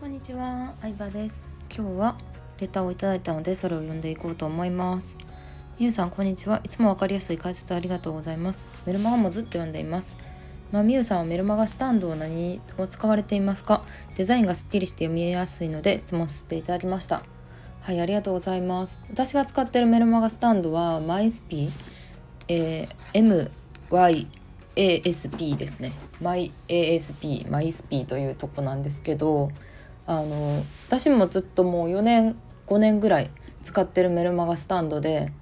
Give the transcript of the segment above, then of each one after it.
こんにちは、相葉です。今日はレターをいただいたのでそれを読んでいこうと思います。みゆさんこんにちは。いつもわかりやすい解説ありがとうございます。メルマガもずっと読んでいます。ま、みゆさんはメルマガスタンドを何を使われていますか？デザインがすっきりして読みやすいので質問させていただきました。はいありがとうございます。私が使っているメルマガスタンドはマイスピえー、MYASP ですね。マイ ASP マイスピというとこなんですけどあの私もずっともう4年5年ぐらい使ってるメルマガスタンドで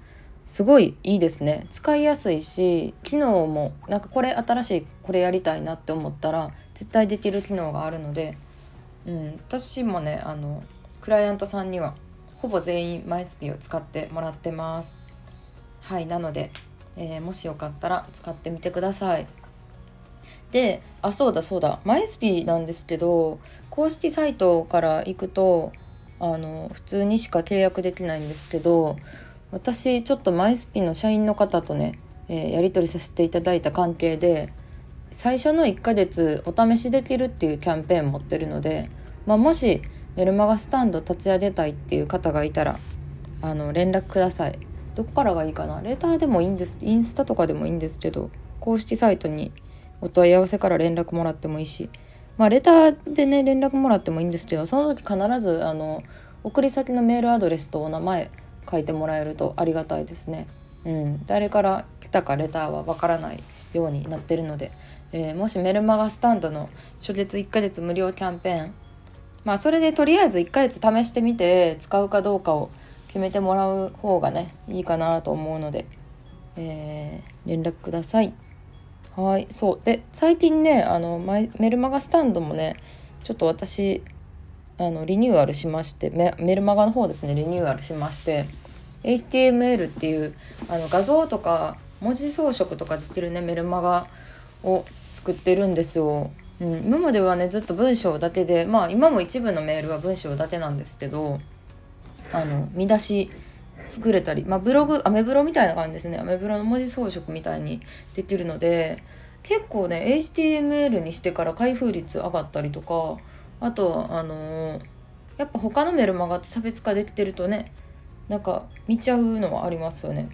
すごいいいですね。使いやすいし機能もなんかこれ新しいこれやりたいなって思ったら絶対できる機能があるので、うん、私もねあのクライアントさんにはほぼ全員マイスピーを使ってもらってます。はいなので、えー、もしよかったら使ってみてください。であそうだそうだ。マイスピなんですけど公式サイトから行くとあの普通にしか契約できないんですけど私ちょっとマイスピの社員の方とね、えー、やり取りさせていただいた関係で最初の1ヶ月お試しできるっていうキャンペーン持ってるので、まあ、もしメルマガスタンド立ち上げたいっていう方がいたらあの連絡ください。どこからがいいかな。レターでもいいんです。インスタとかでもいいんですけど公式サイトにお問い合わせから連絡もらってもいいしまあレターでね連絡もらってもいいんですけどその時必ずあの送り先のメールアドレスとお名前書いてもらえるとありがたいですね。うん、誰から来たかレターはわからないようになってるので、えー、もしメルマガスタンドの初月1ヶ月無料キャンペーンまあそれでとりあえず1ヶ月試してみて使うかどうかを決めてもらう方がねいいかなと思うので、えー、連絡ください。はい、そう。で、最近ね、あの、メルマガスタンドもね、ちょっと私、あの、リニューアルしましてメ、メルマガの方ですね、リニューアルしまして、HTML っていう、あの、画像とか文字装飾とかできるね、メルマガを作ってるんですよ。うん、今まではねずっと文章だけでまあ今も一部のメールは文章だけなんですけどあの見出し作れたり、まあ、ブログアメブロみたいな感じですね。アメブロの文字装飾みたいにできるので結構ね HTML にしてから開封率上がったりとかあとあのー、やっぱ他のメルマガと差別化できてるとねなんか見ちゃうのはありますよね。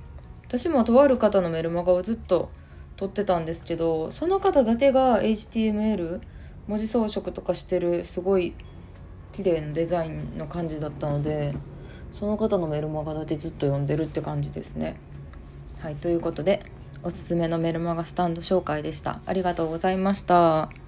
私もとある方のメルマガをずっと撮ってたんですけどその方だけが HTML 文字装飾とかしてるすごい綺麗なデザインの感じだったのでその方のメルマガだけずっと読んでるって感じですね。はいということでおすすめのメルマガスタンド紹介でした。ありがとうございました。